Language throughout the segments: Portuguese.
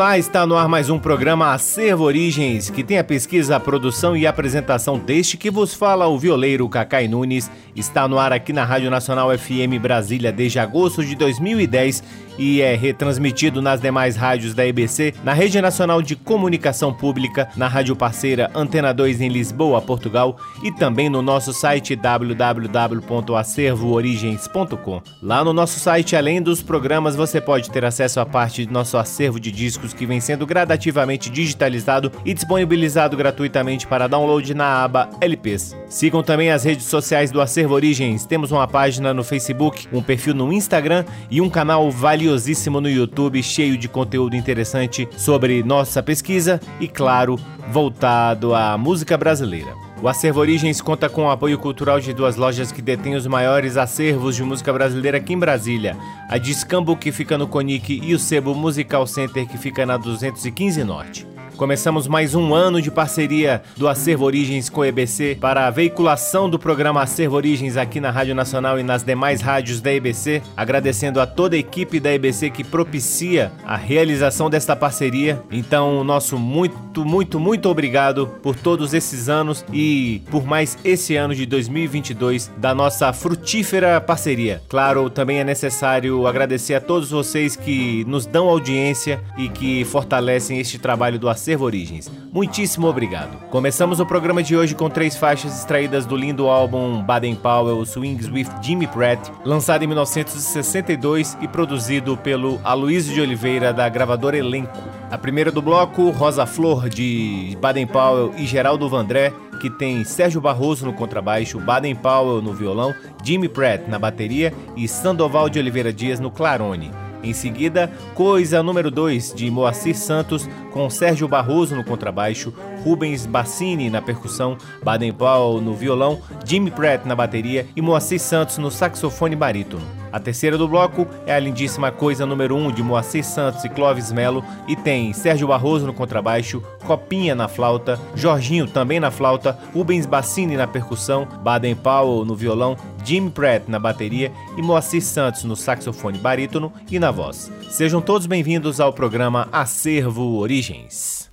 Olá, está no ar mais um programa Acervo Origens, que tem a pesquisa, a produção e a apresentação deste que vos fala o violeiro Cacai Nunes. Está no ar aqui na Rádio Nacional FM Brasília desde agosto de 2010 e é retransmitido nas demais rádios da EBC, na Rede Nacional de Comunicação Pública, na rádio parceira Antena 2 em Lisboa, Portugal e também no nosso site www.acervoorigens.com. Lá no nosso site, além dos programas, você pode ter acesso a parte do nosso acervo de discos que vem sendo gradativamente digitalizado e disponibilizado gratuitamente para download na aba LPs. Sigam também as redes sociais do Acervo Origens. Temos uma página no Facebook, um perfil no Instagram e um canal valiosíssimo no YouTube, cheio de conteúdo interessante sobre nossa pesquisa e, claro, voltado à música brasileira. O Acervo Origens conta com o apoio cultural de duas lojas que detêm os maiores acervos de música brasileira aqui em Brasília: a Discambo, que fica no Conic, e o Sebo Musical Center, que fica na 215 Norte. Começamos mais um ano de parceria do Acervo Origens com o EBC para a veiculação do programa Acervo Origens aqui na Rádio Nacional e nas demais rádios da EBC, agradecendo a toda a equipe da EBC que propicia a realização desta parceria. Então, nosso muito, muito, muito obrigado por todos esses anos e por mais esse ano de 2022 da nossa frutífera parceria. Claro, também é necessário agradecer a todos vocês que nos dão audiência e que fortalecem este trabalho do Acervo Acervo Origens. Muitíssimo obrigado. Começamos o programa de hoje com três faixas extraídas do lindo álbum Baden Powell Swings with Jimmy Pratt, lançado em 1962 e produzido pelo Aloysio de Oliveira da gravadora Elenco. A primeira do bloco, Rosa Flor de Baden Powell e Geraldo Vandré, que tem Sérgio Barroso no contrabaixo, Baden Powell no violão, Jimmy Pratt na bateria e Sandoval de Oliveira Dias no clarone. Em seguida, Coisa número 2 de Moacir Santos com Sérgio Barroso no contrabaixo, Rubens Bassini na percussão, Baden Powell no violão, Jimmy Pratt na bateria e Moacir Santos no saxofone barítono. A terceira do bloco é a lindíssima Coisa número 1 um, de Moacir Santos e Clóvis Melo e tem Sérgio Barroso no contrabaixo, Copinha na flauta, Jorginho também na flauta, Rubens Bassini na percussão, Baden Powell no violão, Jim Pratt na bateria e Moacir Santos no saxofone barítono e na voz. Sejam todos bem-vindos ao programa Acervo Origens.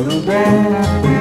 Corumbá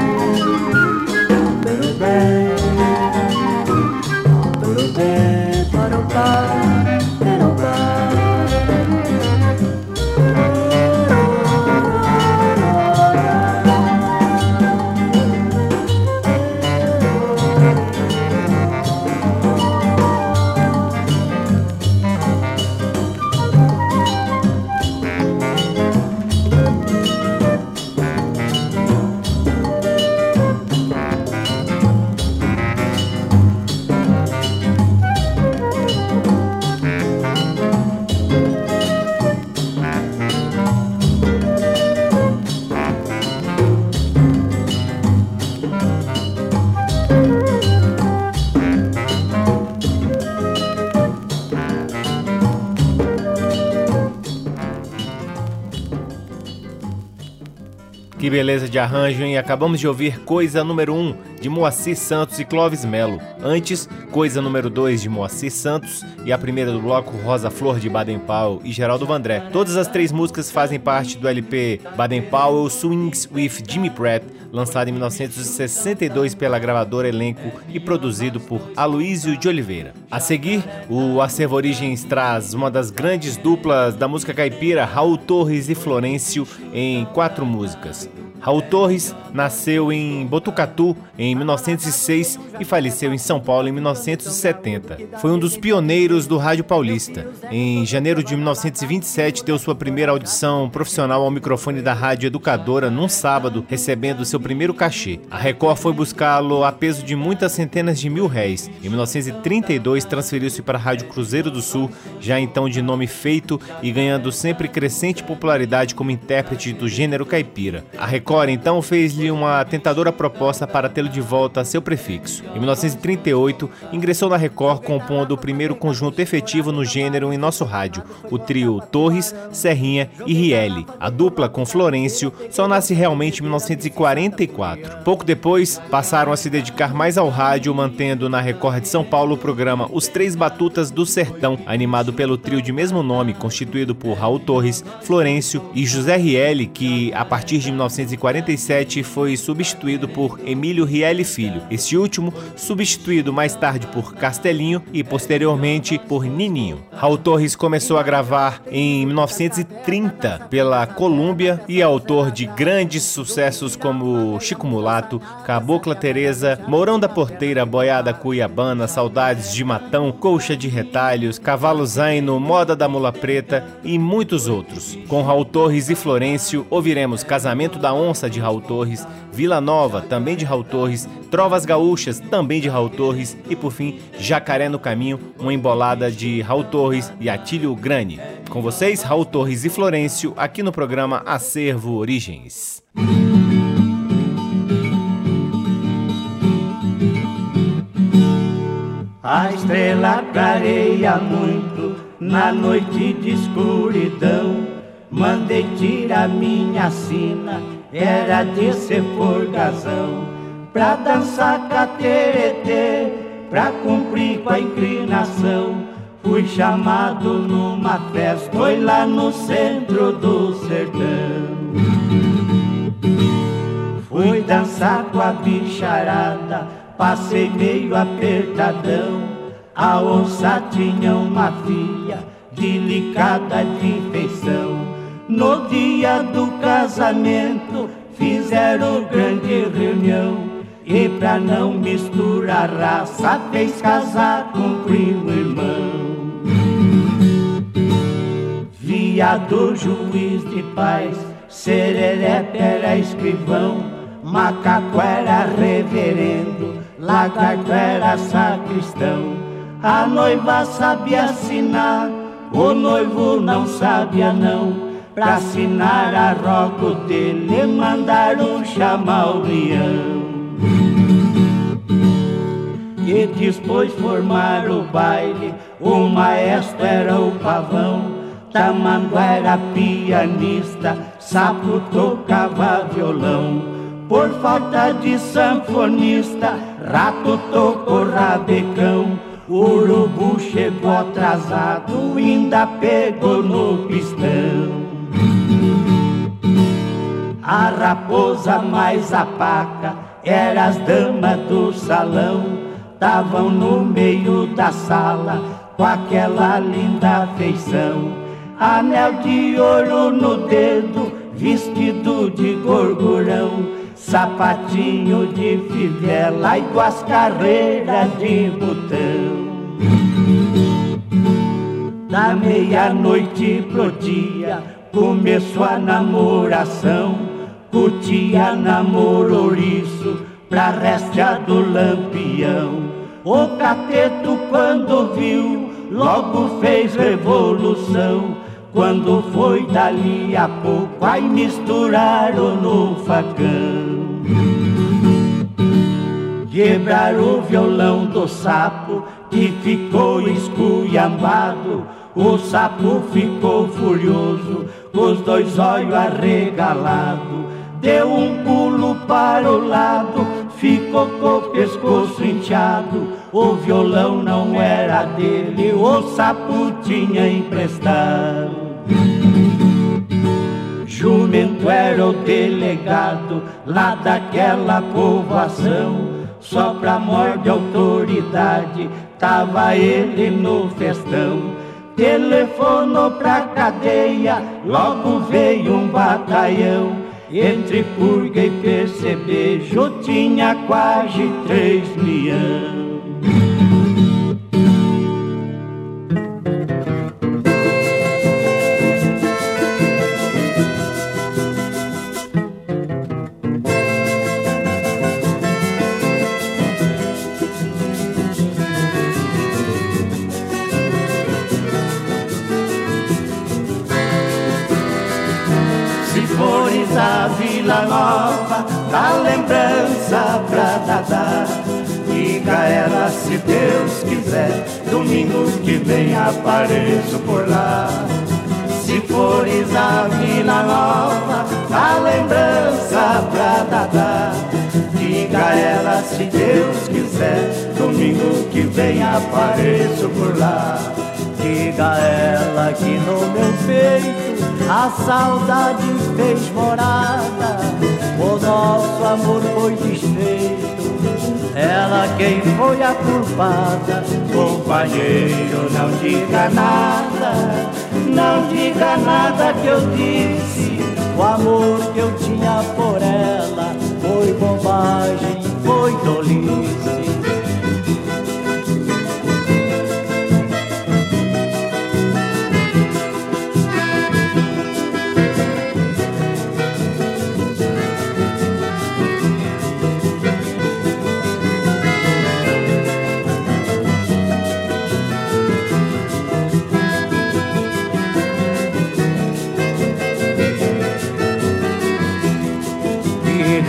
Que beleza de arranjo, hein? Acabamos de ouvir Coisa número 1 de Moacir Santos e Clóvis Melo. Antes, Coisa número 2 de Moacir Santos e a primeira do bloco Rosa Flor de Baden Powell e Geraldo Vandré. Todas as três músicas fazem parte do LP Baden Powell Swings with Jimmy Pratt, lançado em 1962 pela gravadora Elenco e produzido por Aloísio de Oliveira. A seguir, o Acervo Origens traz uma das grandes duplas da música caipira, Raul Torres e Florencio, em quatro músicas. Raul Torres nasceu em Botucatu em 1906 e faleceu em São Paulo em 1970. Foi um dos pioneiros do rádio paulista. Em janeiro de 1927 deu sua primeira audição profissional ao microfone da Rádio Educadora num sábado, recebendo seu primeiro cachê. A Record foi buscá-lo a peso de muitas centenas de mil réis. Em 1932 transferiu-se para a Rádio Cruzeiro do Sul, já então de nome feito e ganhando sempre crescente popularidade como intérprete do gênero caipira. A Record Record então fez-lhe uma tentadora proposta para tê-lo de volta a seu prefixo. Em 1938, ingressou na Record compondo o primeiro conjunto efetivo no gênero em nosso rádio, o trio Torres, Serrinha e Rielli. A dupla com Florencio só nasce realmente em 1944. Pouco depois, passaram a se dedicar mais ao rádio, mantendo na Record de São Paulo o programa Os Três Batutas do Sertão, animado pelo trio de mesmo nome, constituído por Raul Torres, Florencio e José Rielli, que a partir de 1944 1947 foi substituído por Emílio Rielli Filho, este último substituído mais tarde por Castelinho e posteriormente por Nininho. Raul Torres começou a gravar em 1930 pela Colômbia e é autor de grandes sucessos como Chico Mulato, Cabocla Teresa, Mourão da Porteira, Boiada Cuiabana, Saudades de Matão, Colcha de Retalhos, Cavalo Zaino, Moda da Mula Preta e muitos outros. Com Raul Torres e Florencio ouviremos Casamento da Onda Onça de Raul Torres, Vila Nova, também de Raul Torres, Trovas Gaúchas, também de Raul Torres e por fim Jacaré no Caminho, uma embolada de Raul Torres e Atílio Grani. Com vocês, Raul Torres e Florencio, aqui no programa Acervo Origens. A estrela clareia muito na noite de escuridão. Mandei tirar minha sina, era de ser forgazão. Pra dançar cateretê, pra cumprir com a inclinação. Fui chamado numa festa, foi lá no centro do sertão. Fui dançar com a bicharada Passei meio apertadão, a onça tinha uma filha delicada de feição. No dia do casamento fizeram grande reunião e pra não misturar raça fez casar com primo irmão. Viado juiz de paz, Sererepe era escrivão, Macaco era reverendo lagarto era sacristão. A noiva sabia assinar, o noivo não sabia não. Pra assinar a roco dele, mandaram chamar o leão. E depois formar o baile, o maestro era o pavão. Tamando era pianista, sapo tocava violão. Por falta de sanfonista, rato tocou rabecão. Urubu chegou atrasado, ainda pegou no pistão. A raposa mais a paca, era as damas do salão. Tavam no meio da sala, com aquela linda feição. Anel de ouro no dedo, vestido de gorgurão sapatinho de fivela e duas carreiras de botão. Da meia-noite pro dia começou a namoração, curtia namororiço pra restia do lampião. O cateto quando viu, logo fez revolução. Quando foi dali a pouco, aí misturaram no facão. Quebraram o violão do sapo que ficou esculhambado. O sapo ficou furioso, os dois olhos arregalados. Deu um pulo para o lado, ficou com o pescoço inchado. O violão não era dele, o sapo tinha emprestado. Jumento era o delegado lá daquela povoação só pra morte de autoridade, tava ele no festão. Telefonou pra cadeia, logo veio um batalhão. Entre purga e percebejo tinha quase três milhões. Apareço por lá. Se fores a Vila Nova, da lembrança pra Dadá. Diga ela se Deus quiser, domingo que vem apareço por lá. Diga ela que no meu peito a saudade fez morada, o nosso amor foi desfeito. Ela quem foi a culpada, companheiro, não diga nada, não diga nada que eu disse. O amor que eu tinha por ela foi bobagem, foi tolice.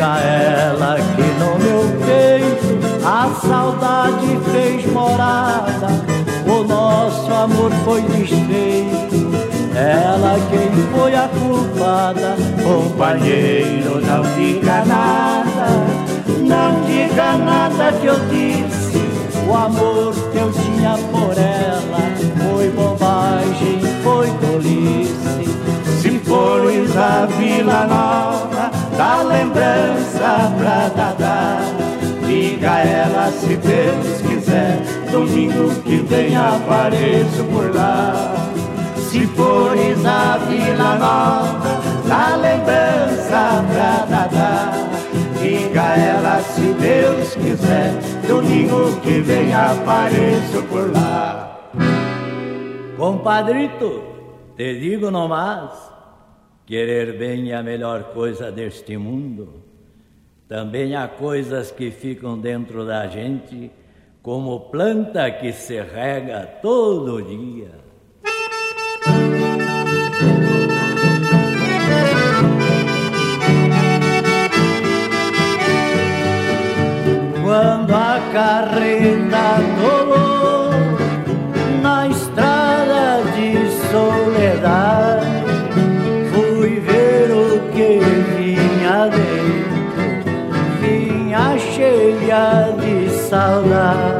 A ela que no meu peito a saudade fez morada. O nosso amor foi desfeito. Ela quem foi a culpada, companheiro, não diga nada, não diga nada que eu disse. O amor que eu tinha por ela foi bobagem, foi tolice. Se fores a Vila Nova dá lembrança pra Dadá diga a ela se Deus quiser, domingo que vem apareço por lá. Se fores a Vila Nova, na lembrança pra Dadá, diga a ela se Deus quiser, domingo que vem apareço por lá. Compadrito, te digo no mais, querer bem é a melhor coisa deste mundo. Também há coisas que ficam dentro da gente, como planta que se rega todo dia. Quando a carreta dolou de saudade.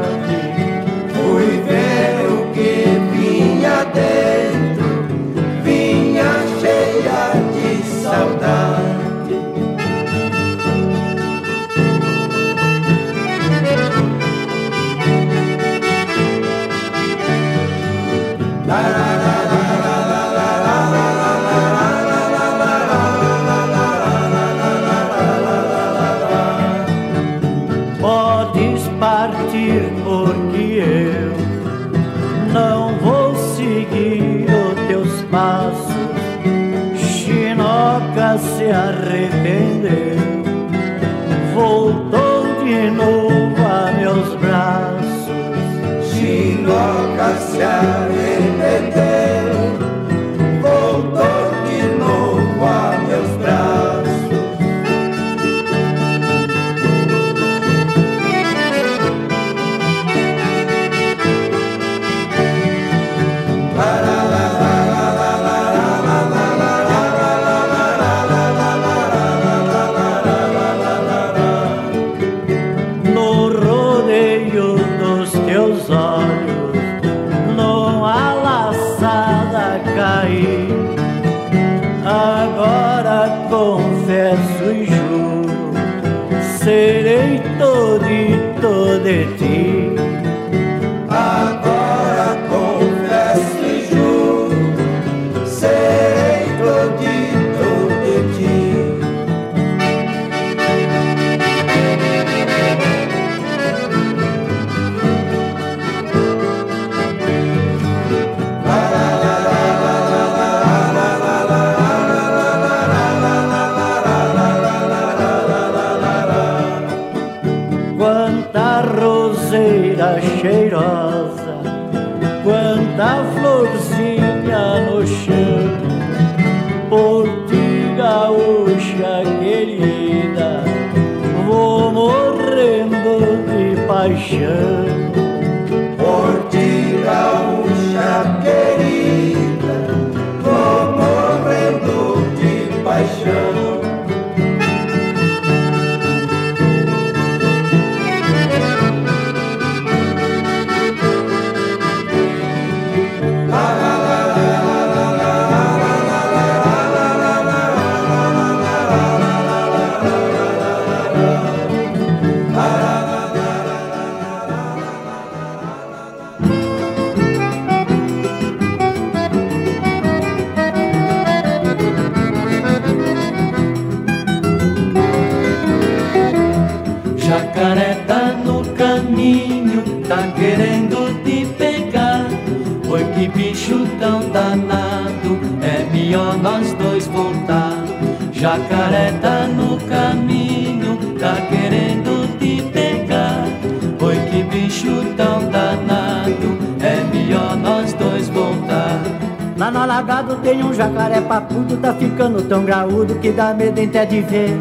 Alagado tem um jacaré papudo, tá ficando tão graúdo que dá medo até de ver.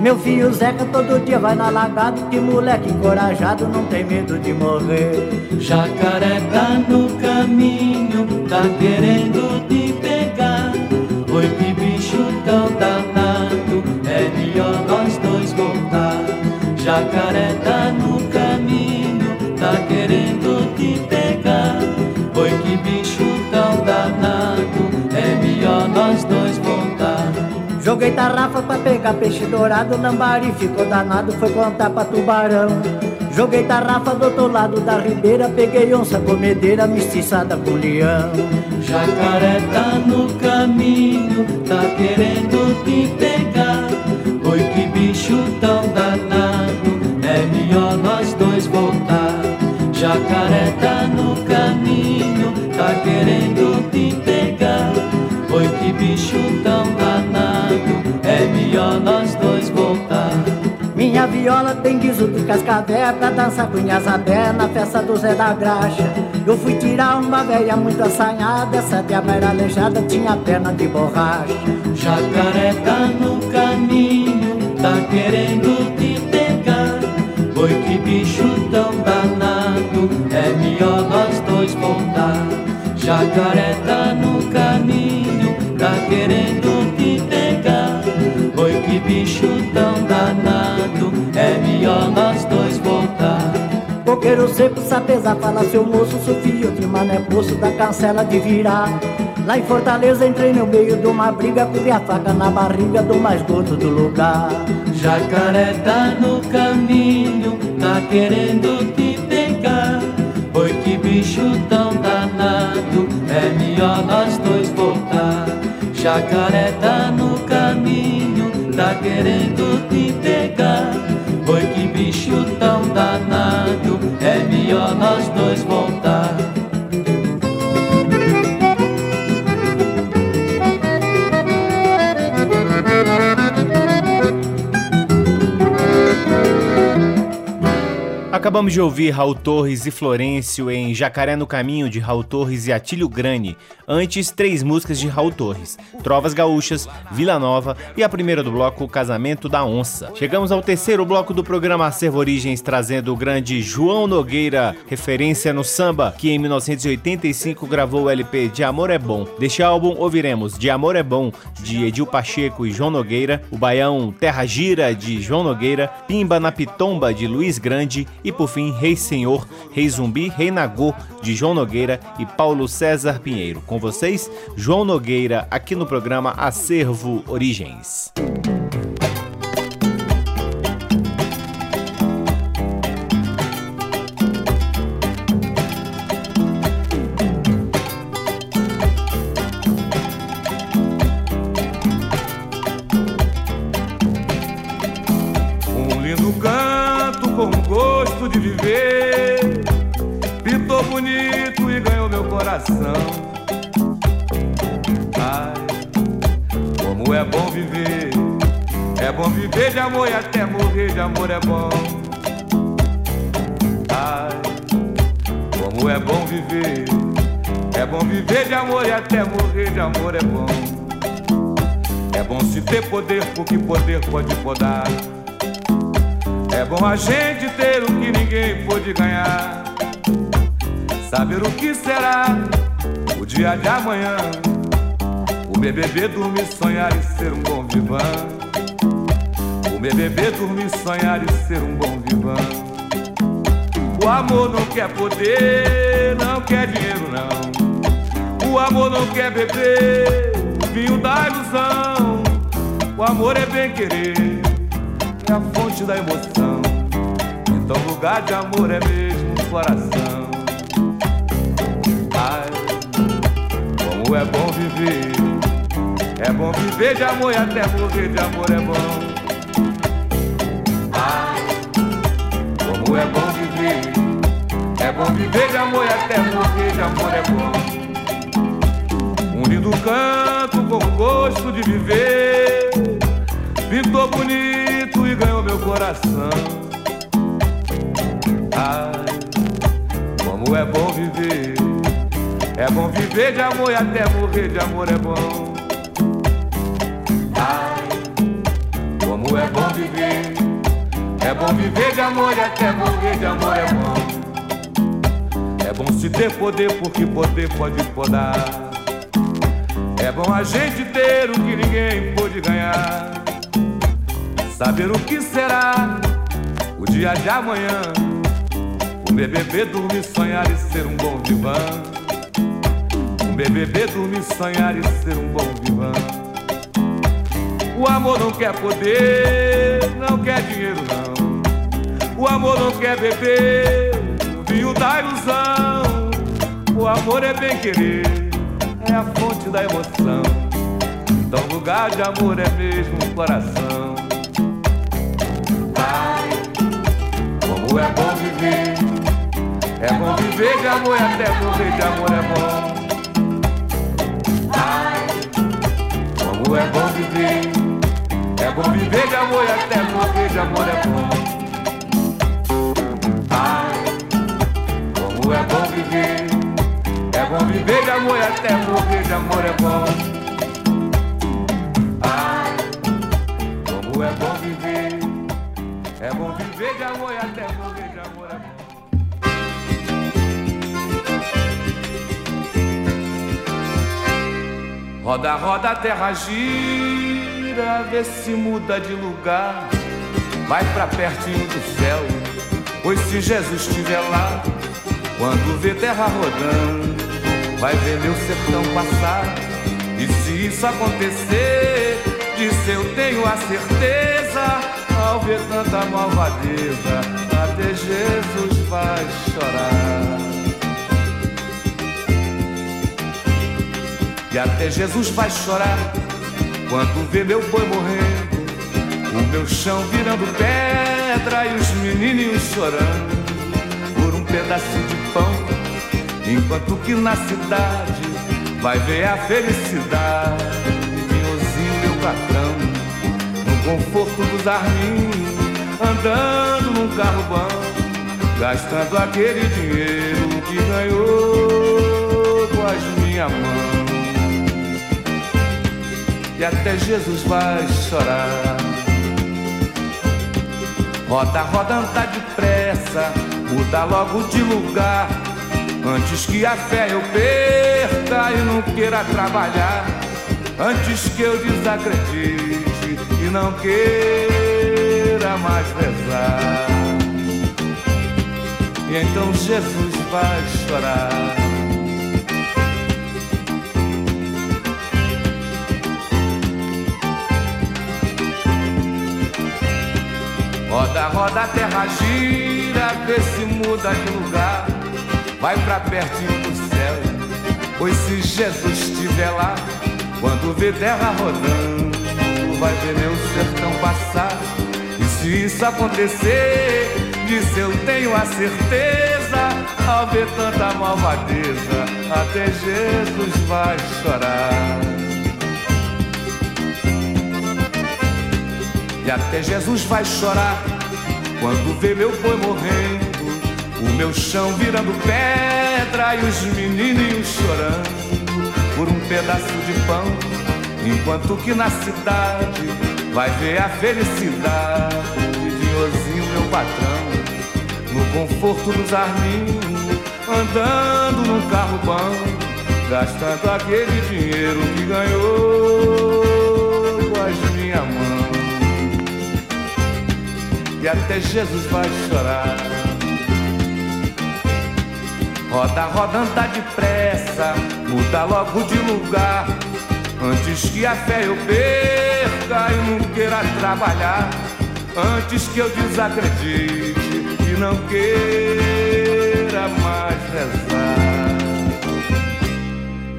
Meu filho Zeca todo dia vai na lagada, que moleque encorajado não tem medo de morrer. Jacaré tá no caminho, tá querendo te pegar. Oi, que bicho tão danado, é melhor nós dois voltar. Jacaré tarrafa pra pegar peixe dourado, lambari ficou danado, foi contar pra tubarão. Joguei tarrafa do outro lado da ribeira, peguei onça comedeira, mestiçada com leão. Jacaré tá no caminho, tá querendo te pegar. Oi, que bicho tão danado, é melhor nós dois voltar. Jacaré tá no caminho, tá querendo te pegar. Oi, que bicho tão danado, é melhor nós dois voltar. Minha viola tem guiso de cascavé pra dançar com Inhazabé na festa do Zé da Graxa. Eu fui tirar uma velha muito assanhada, essa diaba era aleijada, tinha perna de borracha. Jacaré tá no caminho, tá querendo te pegar. Oi, que bicho tão danado, é melhor nós dois voltar. Jacaré tá no caminho, tá querendo te bicho tão danado, é melhor nós dois voltar. Coqueiro seco, sapeza, fala seu moço, sou filho de mané poço da cancela de virar. Lá em Fortaleza entrei no meio de uma briga, comi a faca na barriga do mais gordo do lugar. Jacaré tá no caminho, tá querendo te pegar. Oi, que bicho tão danado, é melhor nós dois voltar. Jacaré tá no tá querendo te pegar. Oi, que bicho tão danado, é melhor nós dois voltar. Acabamos de ouvir Raul Torres e Florencio em Jacaré no Caminho de Raul Torres e Atílio Grani. Antes, três músicas de Raul Torres: Trovas Gaúchas, Vila Nova e a primeira do bloco, Casamento da Onça. Chegamos ao terceiro bloco do programa Acervo Origens, trazendo o grande João Nogueira, referência no samba, que em 1985 gravou o LP De Amor é Bom. Deste álbum ouviremos De Amor é Bom, de Edil Pacheco e João Nogueira, o baião Terra Gira, de João Nogueira, Pimba na Pitomba, de Luiz Grande e por fim Rei Senhor, Rei Zumbi, Rei Nagô, de João Nogueira e Paulo César Pinheiro. Com vocês, João Nogueira, aqui no programa Acervo Origens. A gente ter o que ninguém pôde ganhar. Saber o que será o dia de amanhã. O bebê dormir, sonhar e ser um bom vivã. O bebê dormir, sonhar e ser um bom vivã. O amor não quer poder, não quer dinheiro não. O amor não quer beber vinho da ilusão. O amor é bem querer, é a fonte da emoção. Lugar de amor é mesmo o coração. Ai, como é bom viver. É bom viver de amor e até morrer de amor é bom. Ai, como é bom viver. É bom viver de amor e até morrer de amor é bom. Um lindo canto com gosto de viver. Pintou bonito e ganhou meu coração. Ai, como é bom viver. É bom viver de amor e até morrer de amor é bom. Ai, como é bom viver, é bom viver de amor e até morrer de amor é bom. É bom se ter poder, porque poder pode podar. É bom a gente ter o que ninguém pôde ganhar. Saber o que será o dia de amanhã. Comer, beber, dormir, sonhar e ser um bom divã. Comer, beber, dormir, sonhar e ser um bom divã. O amor não quer poder, não quer dinheiro não. O amor não quer beber, vinho da ilusão. O amor é bem querer, é a fonte da emoção. Então lugar de amor é mesmo o coração. Ai, como é bom viver, é bom viver de amor e até morrer de amor é bom. Ai, como é bom viver. É bom viver de amor e até morrer de amor é bom. Ai, como é bom viver. É bom viver de amor e até morrer de amor é bom. Ai, como é bom viver. É bom viver de amor e até Roda, roda, a terra gira, vê se muda de lugar. Vai pra pertinho do céu, pois se Jesus estiver lá, quando vê terra rodando, vai ver meu sertão passar. E se isso acontecer, disso eu tenho a certeza, ao ver tanta malvadeza, até Jesus vai chorar. E até Jesus vai chorar. Quando vê meu boi morrendo, o meu chão virando pedra e os menininhos chorando por um pedaço de pão. Enquanto que na cidade vai ver a felicidade de Minhozinho, meu patrão, no conforto dos arminhos, andando num carro bom, gastando aquele dinheiro que ganhou com as minhas mãos e até Jesus vai chorar. Roda, roda, anda depressa, muda logo de lugar. Antes que a fé eu perca e não queira trabalhar. Antes que eu desacredite e não queira mais rezar. E então Jesus vai chorar. Roda, roda, a terra gira, vê se muda de lugar. Vai pra pertinho do céu, pois se Jesus estiver lá, quando vê terra rodando, vai ver meu sertão passar. E se isso acontecer, disso eu tenho a certeza, ao ver tanta malvadeza, até Jesus vai chorar. E até Jesus vai chorar quando vê meu boi morrendo, o meu chão virando pedra e os menininhos chorando por um pedaço de pão. Enquanto que na cidade vai ver a felicidade de Diozinho, meu patrão, no conforto dos arminhos, andando num carro bom, gastando aquele dinheiro que ganhou com as minhas mãos e até Jesus vai chorar. Roda, roda, anda depressa, muda logo de lugar. Antes que a fé eu perca e não queira trabalhar. Antes que eu desacredite e não queira mais rezar.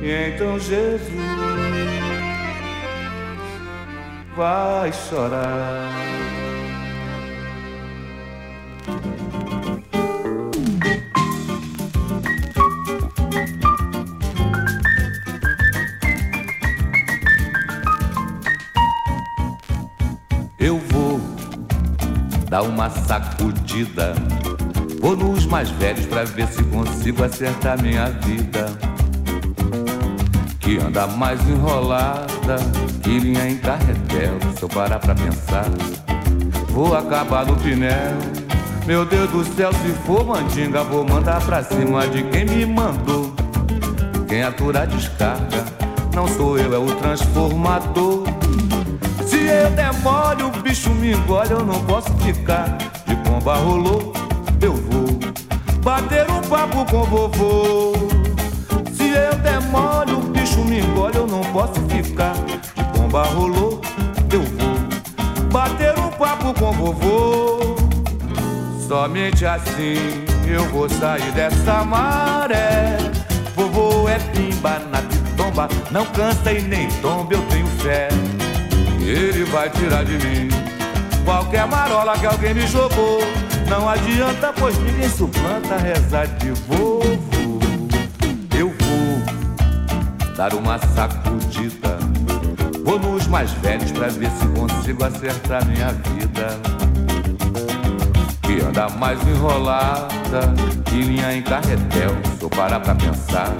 E então Jesus vai chorar. Dá uma sacudida. Vou nos mais velhos pra ver se consigo acertar minha vida. Que anda mais enrolada que linha em carretel. Se eu parar pra pensar, vou acabar no pinel. Meu Deus do céu, se for mandinga, vou mandar pra cima de quem me mandou. Quem atura descarga, não sou eu, é o transformador. Eu demore, o bicho me engole, eu não posso ficar. De bomba rolou, eu vou bater um papo com vovô. Se eu demore, o bicho me engole, eu não posso ficar. De bomba rolou, eu vou bater um papo com vovô. Somente assim eu vou sair dessa maré. Vovô é pimba na pitomba, não cansa e nem tomba, eu tenho fé. Ele vai tirar de mim qualquer marola que alguém me jogou. Não adianta, pois ninguém suplanta rezar de vovô. Eu vou dar uma sacudida. Vou nos mais velhos pra ver se consigo acertar minha vida. Que anda mais enrolada que linha em carretel. Se eu parar pra pensar,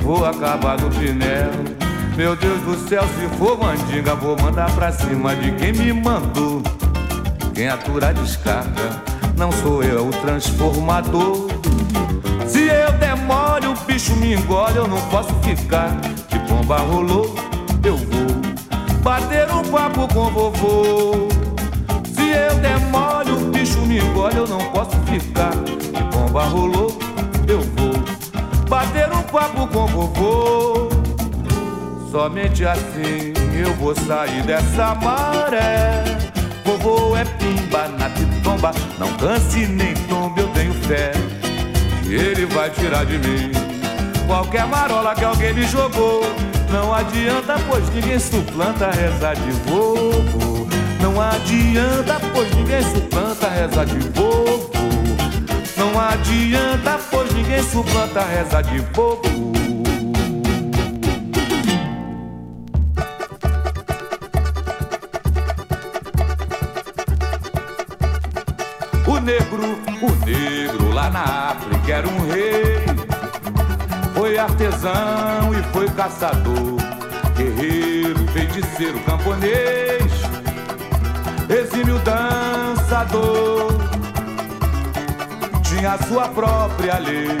vou acabar no pinel. Meu Deus do céu, se for mandinga, vou mandar pra cima de quem me mandou. Quem atura a descarga, não sou eu, é o transformador. Se eu demore, o bicho me engole, eu não posso ficar. De bomba rolou, eu vou bater um papo com vovô. Se eu demore, o bicho me engole, eu não posso ficar. De bomba rolou, eu vou bater um papo com vovô. Somente assim eu vou sair dessa maré. Vovô é pimba na pitomba, não canse nem tombe, eu tenho fé. E ele vai tirar de mim qualquer marola que alguém me jogou. Não adianta, pois ninguém suplanta rezar de vovô. Não adianta, pois ninguém suplanta rezar de vovô. Não adianta, pois ninguém suplanta rezar de vovô. Negro, o negro lá na África era um rei. Foi artesão e foi caçador, guerreiro, feiticeiro, camponês, exímio dançador. Tinha sua própria lei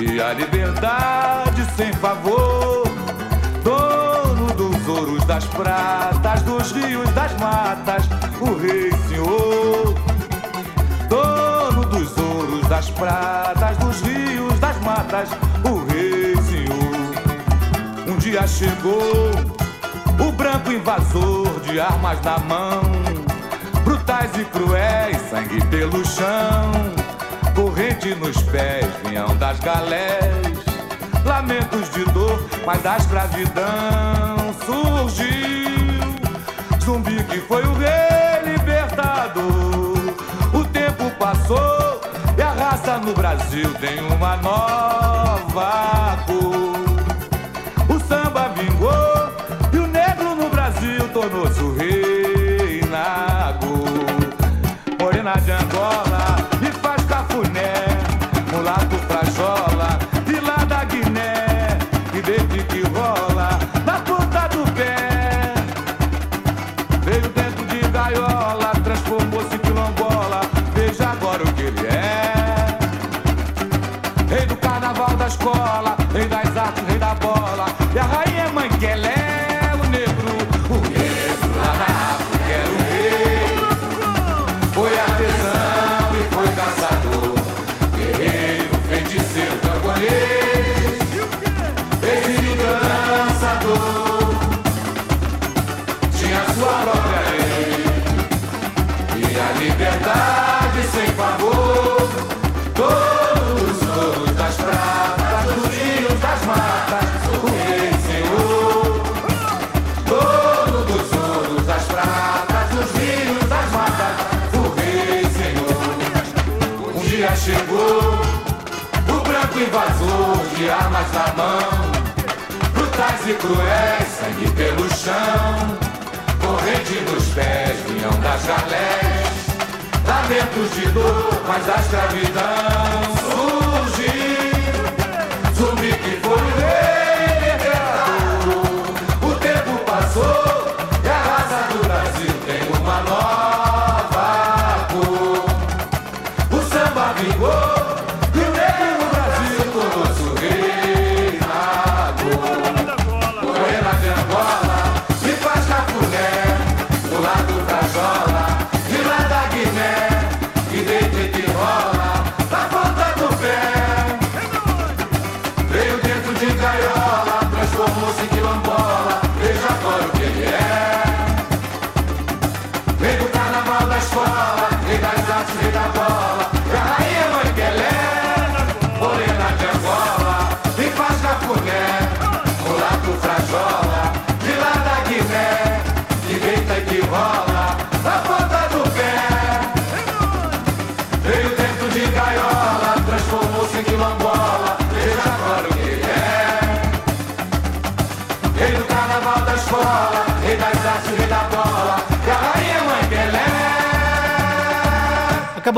e a liberdade sem favor. Dono dos ouros, das pratas, dos rios, das matas, o rei senhor das pratas, dos rios, das matas, o rei senhor. Um dia chegou o branco invasor de armas na mão, brutais e cruéis, sangue pelo chão, corrente nos pés, vinham das galés, lamentos de dor, mas da escravidão surgiu. Zumbi que foi o rei Brasil tem uma nova lamentos de dor, mas a escravidão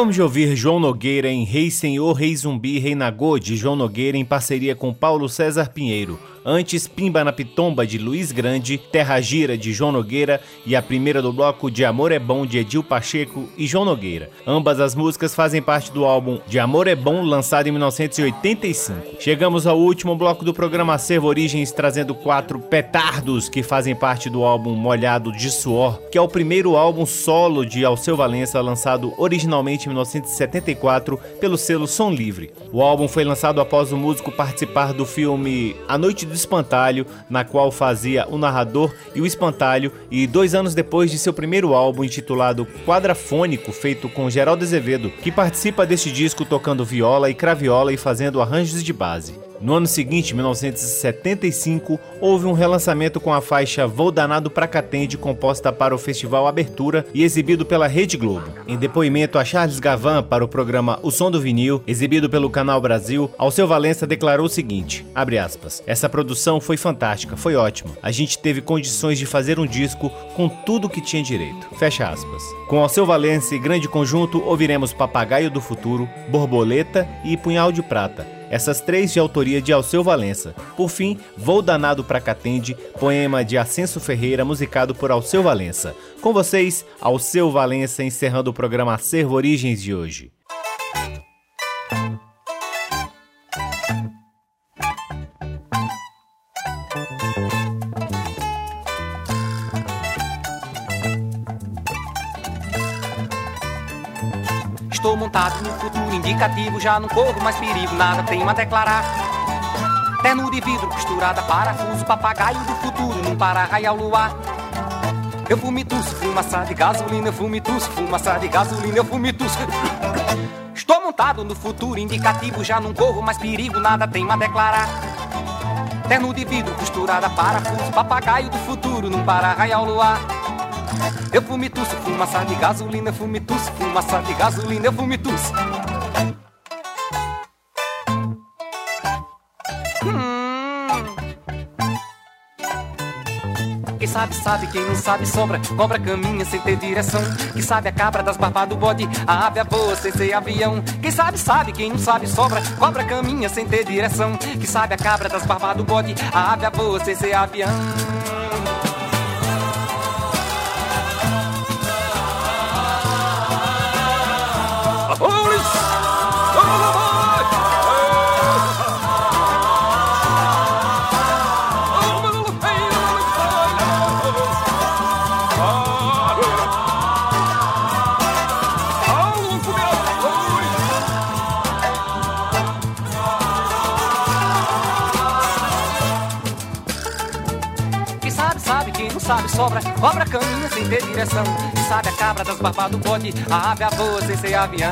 Acabamos de ouvir João Nogueira em Rei Senhor, Rei Zumbi, Rei Nagô, de João Nogueira em parceria com Paulo César Pinheiro. Antes, Pimba na Pitomba, de Luiz Grande, Terra Gira, de João Nogueira e a primeira do bloco de Amor é Bom, de Edil Pacheco e João Nogueira. Ambas as músicas fazem parte do álbum De Amor é Bom, lançado em 1985. Chegamos ao último bloco do programa Acervo Origens, trazendo quatro petardos que fazem parte do álbum Molhado de Suor, que é o primeiro álbum solo de Alceu Valença, lançado originalmente em 1974 pelo selo Som Livre. O álbum foi lançado após o músico participar do filme A Noite do Espantalho, na qual fazia o narrador e o espantalho, e dois anos depois de seu primeiro álbum intitulado Quadrafônico, feito com Geraldo Azevedo, que participa deste disco tocando viola e craviola e fazendo arranjos de base. No ano seguinte, 1975, houve um relançamento com a faixa Vou Danado Pra Catende, composta para o Festival Abertura e exibido pela Rede Globo. Em depoimento a Charles Gavan para o programa O Som do Vinil, exibido pelo Canal Brasil, Alceu Valença declarou o seguinte, aspas, essa produção foi fantástica, foi ótima. A gente teve condições de fazer um disco com tudo que tinha direito. Fecha aspas. Com Alceu Valença e grande conjunto, ouviremos Papagaio do Futuro, Borboleta e Punhal de Prata essas três de autoria de Alceu Valença. Por fim, Vou Danado pra Catende, poema de Ascenso Ferreira, musicado por Alceu Valença. Com vocês, Alceu Valença encerrando o programa Acervo Origens de hoje. Estou montado no indicativo, já não corro mais perigo, nada tenho a declarar. Terno de vidro, costurada, parafuso, papagaio do futuro, num para-raio ao luar. Eu fumituço, fumaça de gasolina, eu fumituço, fumaça de gasolina, eu fumituço. Estou montado no futuro indicativo, já não corro mais perigo, nada tenho a declarar. Terno de vidro, costurada, parafuso, papagaio do futuro, num para-raio ao luar. Eu fumituço, fumaça de gasolina, fumituço, fumaça de gasolina, eu fumituço. Quem sabe, sabe, quem não sabe, sobra. Cobra caminha sem ter direção. Quem sabe a cabra das barbas do bode, a ave a voa sem ser avião. Quem sabe, sabe, quem não sabe, sobra. Cobra caminha sem ter direção. Quem sabe a cabra das barbas do bode, a ave a voa sem ser avião. Sobra, cobra caminha sem ter direção. Sabe a cabra das barbas do bode, a ave a voa sem ser avião.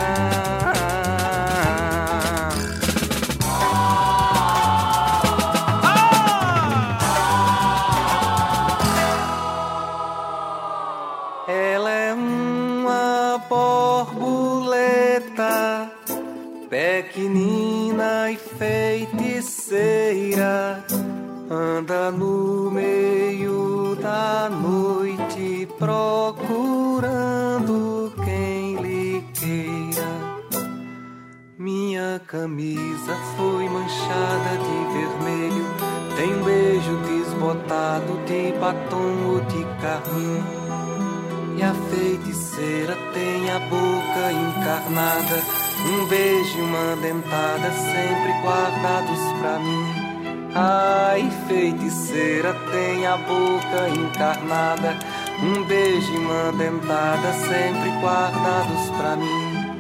Boca encarnada. Um beijo e uma dentada sempre guardados pra mim.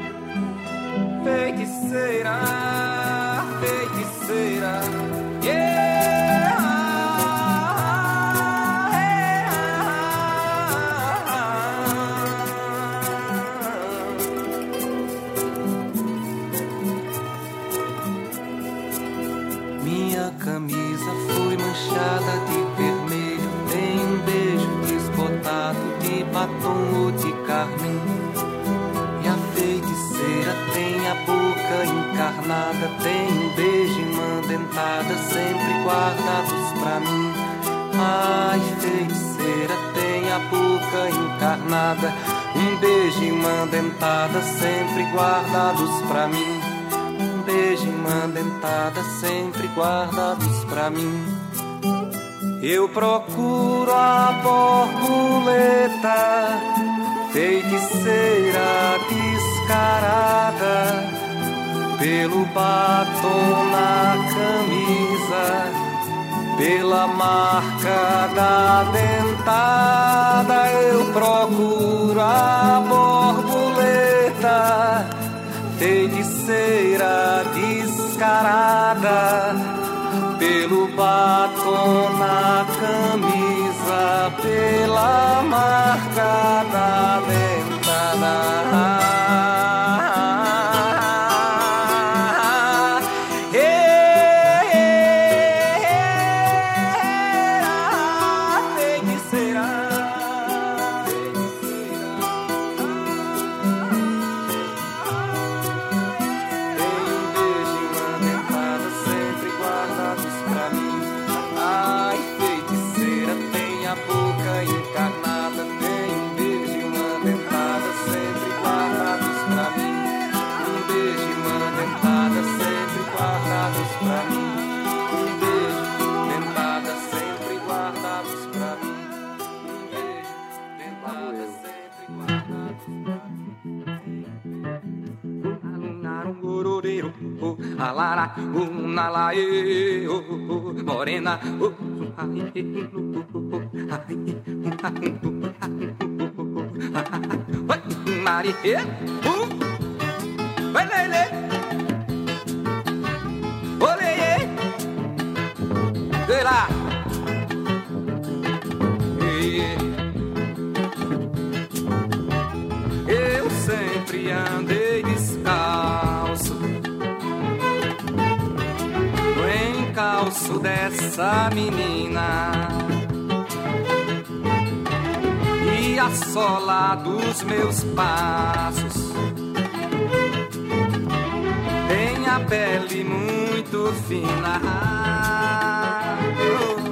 Feiticeira, feiticeira, yeah. camisa foi manchada de vermelho. Batom ou de carmim. E a feiticeira tem a boca encarnada. Tem um beijo e uma dentada sempre guardados pra mim. Ai, feiticeira tem a boca encarnada. Um beijo e uma dentada sempre guardados pra mim beijo e uma dentada sempre guardados pra mim. Eu procuro a borboleta, feiticeira descarada, pelo batom na camisa, pela marca da dentada. Eu procuro a borboleta feiticeira descarada, pelo batom na camisa, pela marca da dentada. Alara, unalae, morena, Marie, vai lele, olê, lá. Eu sempre andei dessa menina e a sola dos meus passos tem a pele muito fina. Eu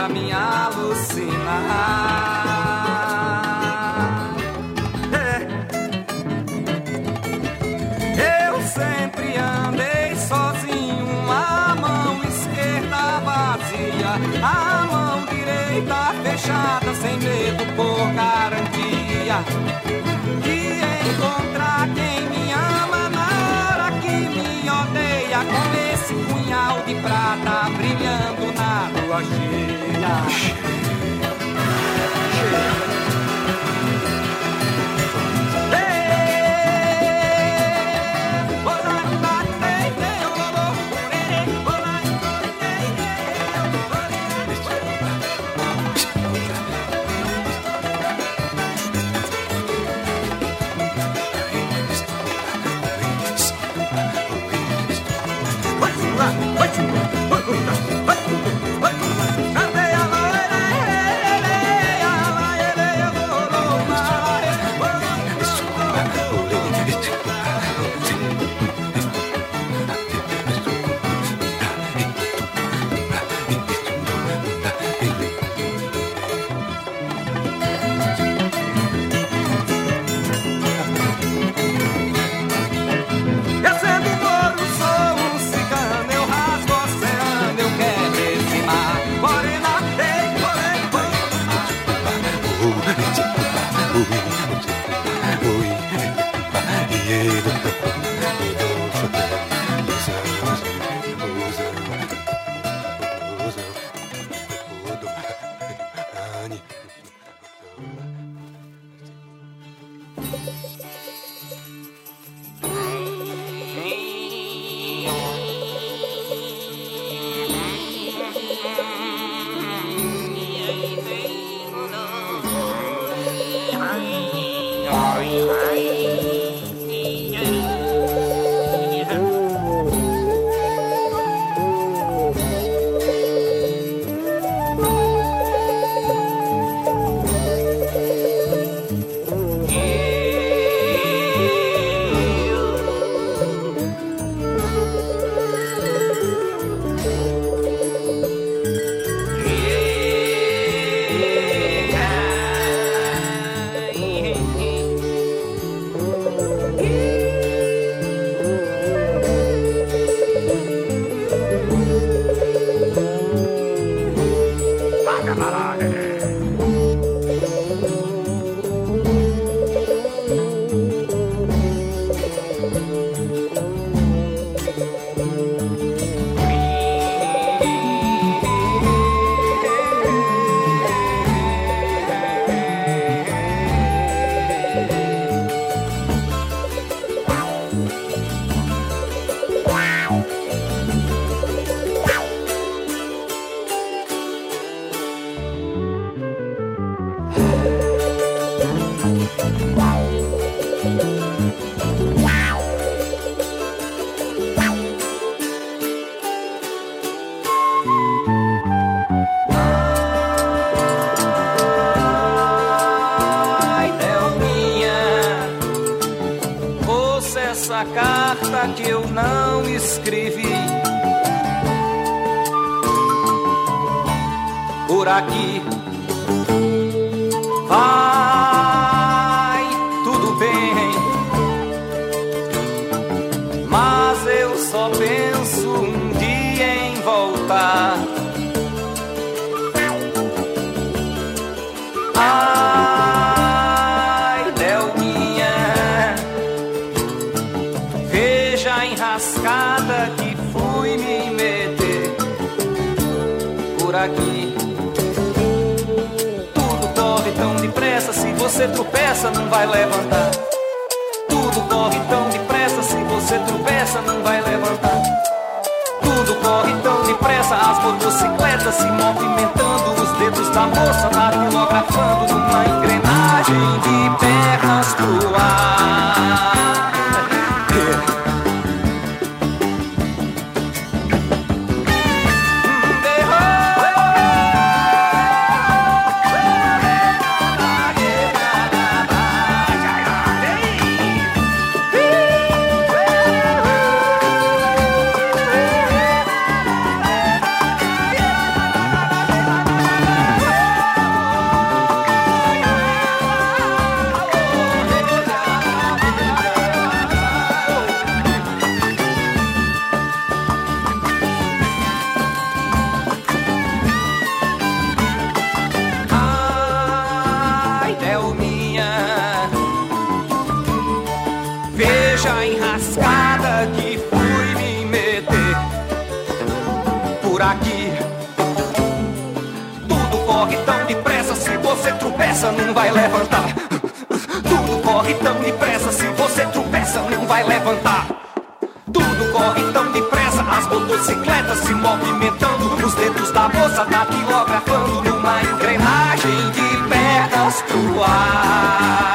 mata, me alucina. É. Eu sempre andei sozinho, a mão esquerda vazia, a mão direita fechada, sem medo por garantia de encontrar quem me ama odeia com esse punhal de prata brilhando na lua cheia. Yeah. você tropeça, não vai levantar. Tudo corre tão depressa, se você tropeça, não vai levantar. Tudo corre tão depressa, as motocicletas se movimentando, os dedos da moça datilografando numa engrenagem de pernas pro ar. se movimentando, os dedos da moça datilografando numa engrenagem de pernas pro ar.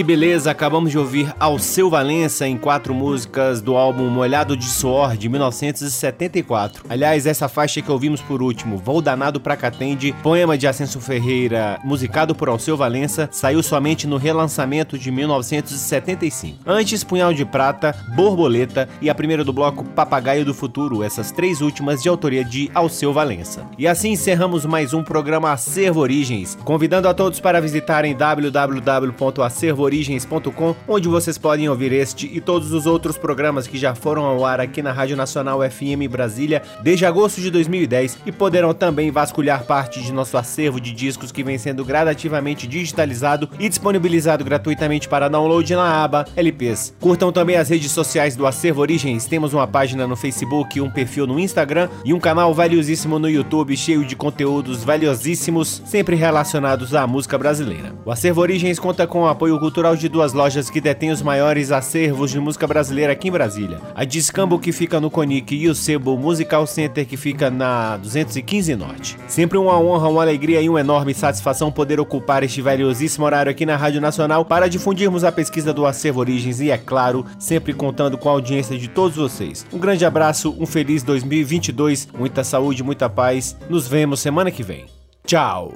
Que beleza, acabamos de ouvir Alceu Valença em quatro músicas do álbum Molhado de Suor de 1974. Aliás, essa faixa que ouvimos por último, Vou Danado Pra Catende, poema de Ascenso Ferreira, musicado por Alceu Valença, saiu somente no relançamento de 1975. Antes, Punhal de Prata, Borboleta e a primeira do bloco Papagaio do Futuro, essas três últimas de autoria de Alceu Valença. E assim encerramos mais um programa Acervo Origens, convidando a todos para visitarem www.acervo acervoorigens.com, onde vocês podem ouvir este e todos os outros programas que já foram ao ar aqui na Rádio Nacional FM Brasília desde agosto de 2010 e poderão também vasculhar parte de nosso acervo de discos que vem sendo gradativamente digitalizado e disponibilizado gratuitamente para download na aba LPs. Curtam também as redes sociais do Acervo Origens, temos uma página no Facebook, um perfil no Instagram e um canal valiosíssimo no YouTube cheio de conteúdos valiosíssimos, sempre relacionados à música brasileira. O Acervo Origens conta com o apoio cultural de duas lojas que detêm os maiores acervos de música brasileira aqui em Brasília. A Discambo, que fica no Conic, e o Sebo Musical Center, que fica na 215 Norte. Sempre uma honra, uma alegria e uma enorme satisfação poder ocupar este valiosíssimo horário aqui na Rádio Nacional para difundirmos a pesquisa do Acervo Origens e, é claro, sempre contando com a audiência de todos vocês. Um grande abraço, um feliz 2022, muita saúde, muita paz. Nos vemos semana que vem. Tchau!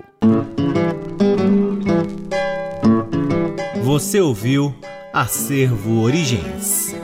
Você ouviu Acervo Origens.